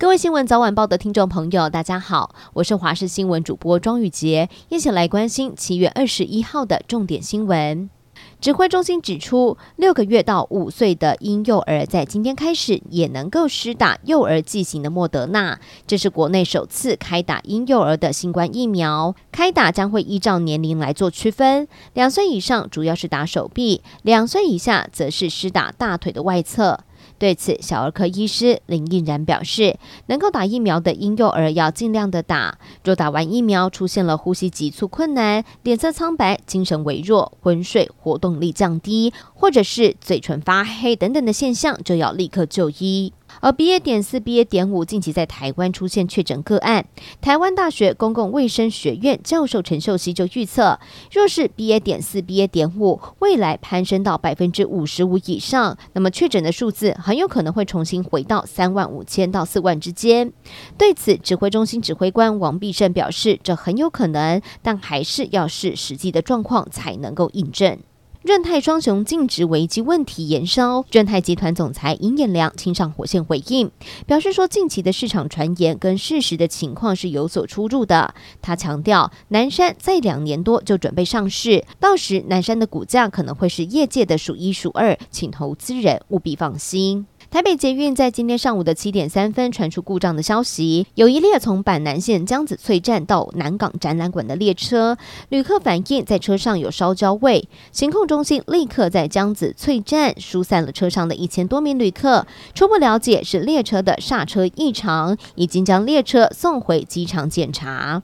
各位新闻早晚报的听众朋友，大家好，我是华视新闻主播庄雨洁，一起来关心七月二十一号的重点新闻。指挥中心指出，六个月到五岁的婴幼儿在今天开始也能够施打幼儿剂型的莫德纳，这是国内首次开打婴幼儿的新冠疫苗。开打将会依照年龄来做区分，两岁以上主要是打手臂，两岁以下则是施打大腿的外侧。对此，小儿科医师林奕然表示，能够打疫苗的婴幼儿要尽量的打。若打完疫苗出现了呼吸急促困难、脸色苍白、精神微弱、昏睡、活动力降低，或者是嘴唇发黑等等的现象，就要立刻就医。而 BA. 点四、BA. 点五近期在台湾出现确诊个案，台湾大学公共卫生学院教授陈秀熙就预测，若是 BA. 点四、BA. 点五未来攀升到百分之五十五以上，那么确诊的数字很有可能会重新回到三万五千到四万之间。对此，指挥中心指挥官王必胜表示，这很有可能，但还是要视实际的状况才能够印证。润泰双雄净值危机问题延烧，润泰集团总裁尹彦良亲上火线回应，表示说近期的市场传言跟事实的情况是有所出入的。他强调，南山在两年多就准备上市，到时南山的股价可能会是业界的数一数二，请投资人务必放心。台北捷运在今天上午的七点三分传出故障的消息，有一列从板南线江子翠站到南港展览馆的列车，旅客反映在车上有烧焦味，行控中心立刻在江子翠站疏散了车上的一千多名旅客，初步了解是列车的刹车异常，已经将列车送回机场检查。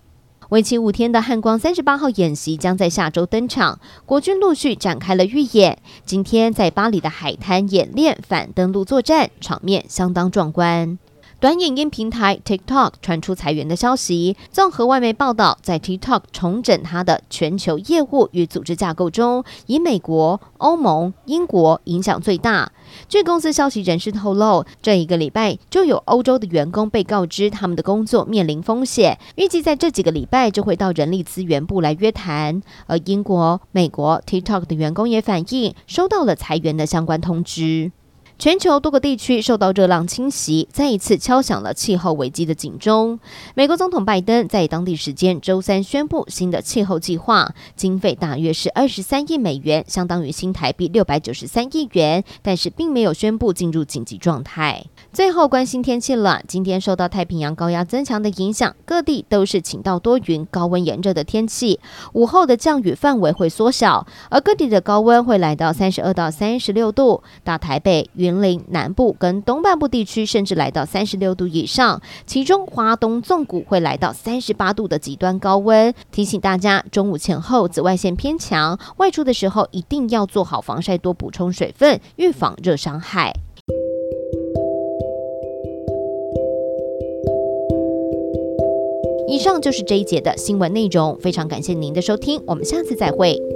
为期五天的汉光三十八号演习将在下周登场，国军陆续展开了预演。今天在巴黎的海滩演练反登陆作战，场面相当壮观。短影音平台 TikTok 传出裁员的消息。综合外媒报道，在 TikTok 重整它的全球业务与组织架构中，以美国、欧盟、英国影响最大。据公司消息人士透露，这一个礼拜就有欧洲的员工被告知他们的工作面临风险，预计在这几个礼拜就会到人力资源部来约谈。而英国、美国 TikTok 的员工也反映收到了裁员的相关通知。全球多个地区受到热浪侵袭，再一次敲响了气候危机的警钟。美国总统拜登在当地时间周三宣布新的气候计划，经费大约是二十三亿美元，相当于新台币六百九十三亿元，但是并没有宣布进入紧急状态。最后关心天气了，今天受到太平洋高压增强的影响，各地都是晴到多云、高温炎热的天气。午后的降雨范围会缩小，而各地的高温会来到三十二到三十六度，大台北、云林南部跟东半部地区甚至来到三十六度以上，其中华东纵谷会来到三十八度的极端高温。提醒大家，中午前后紫外线偏强，外出的时候一定要做好防晒，多补充水分，预防热伤害。以上就是这一节的新闻内容，非常感谢您的收听，我们下次再会。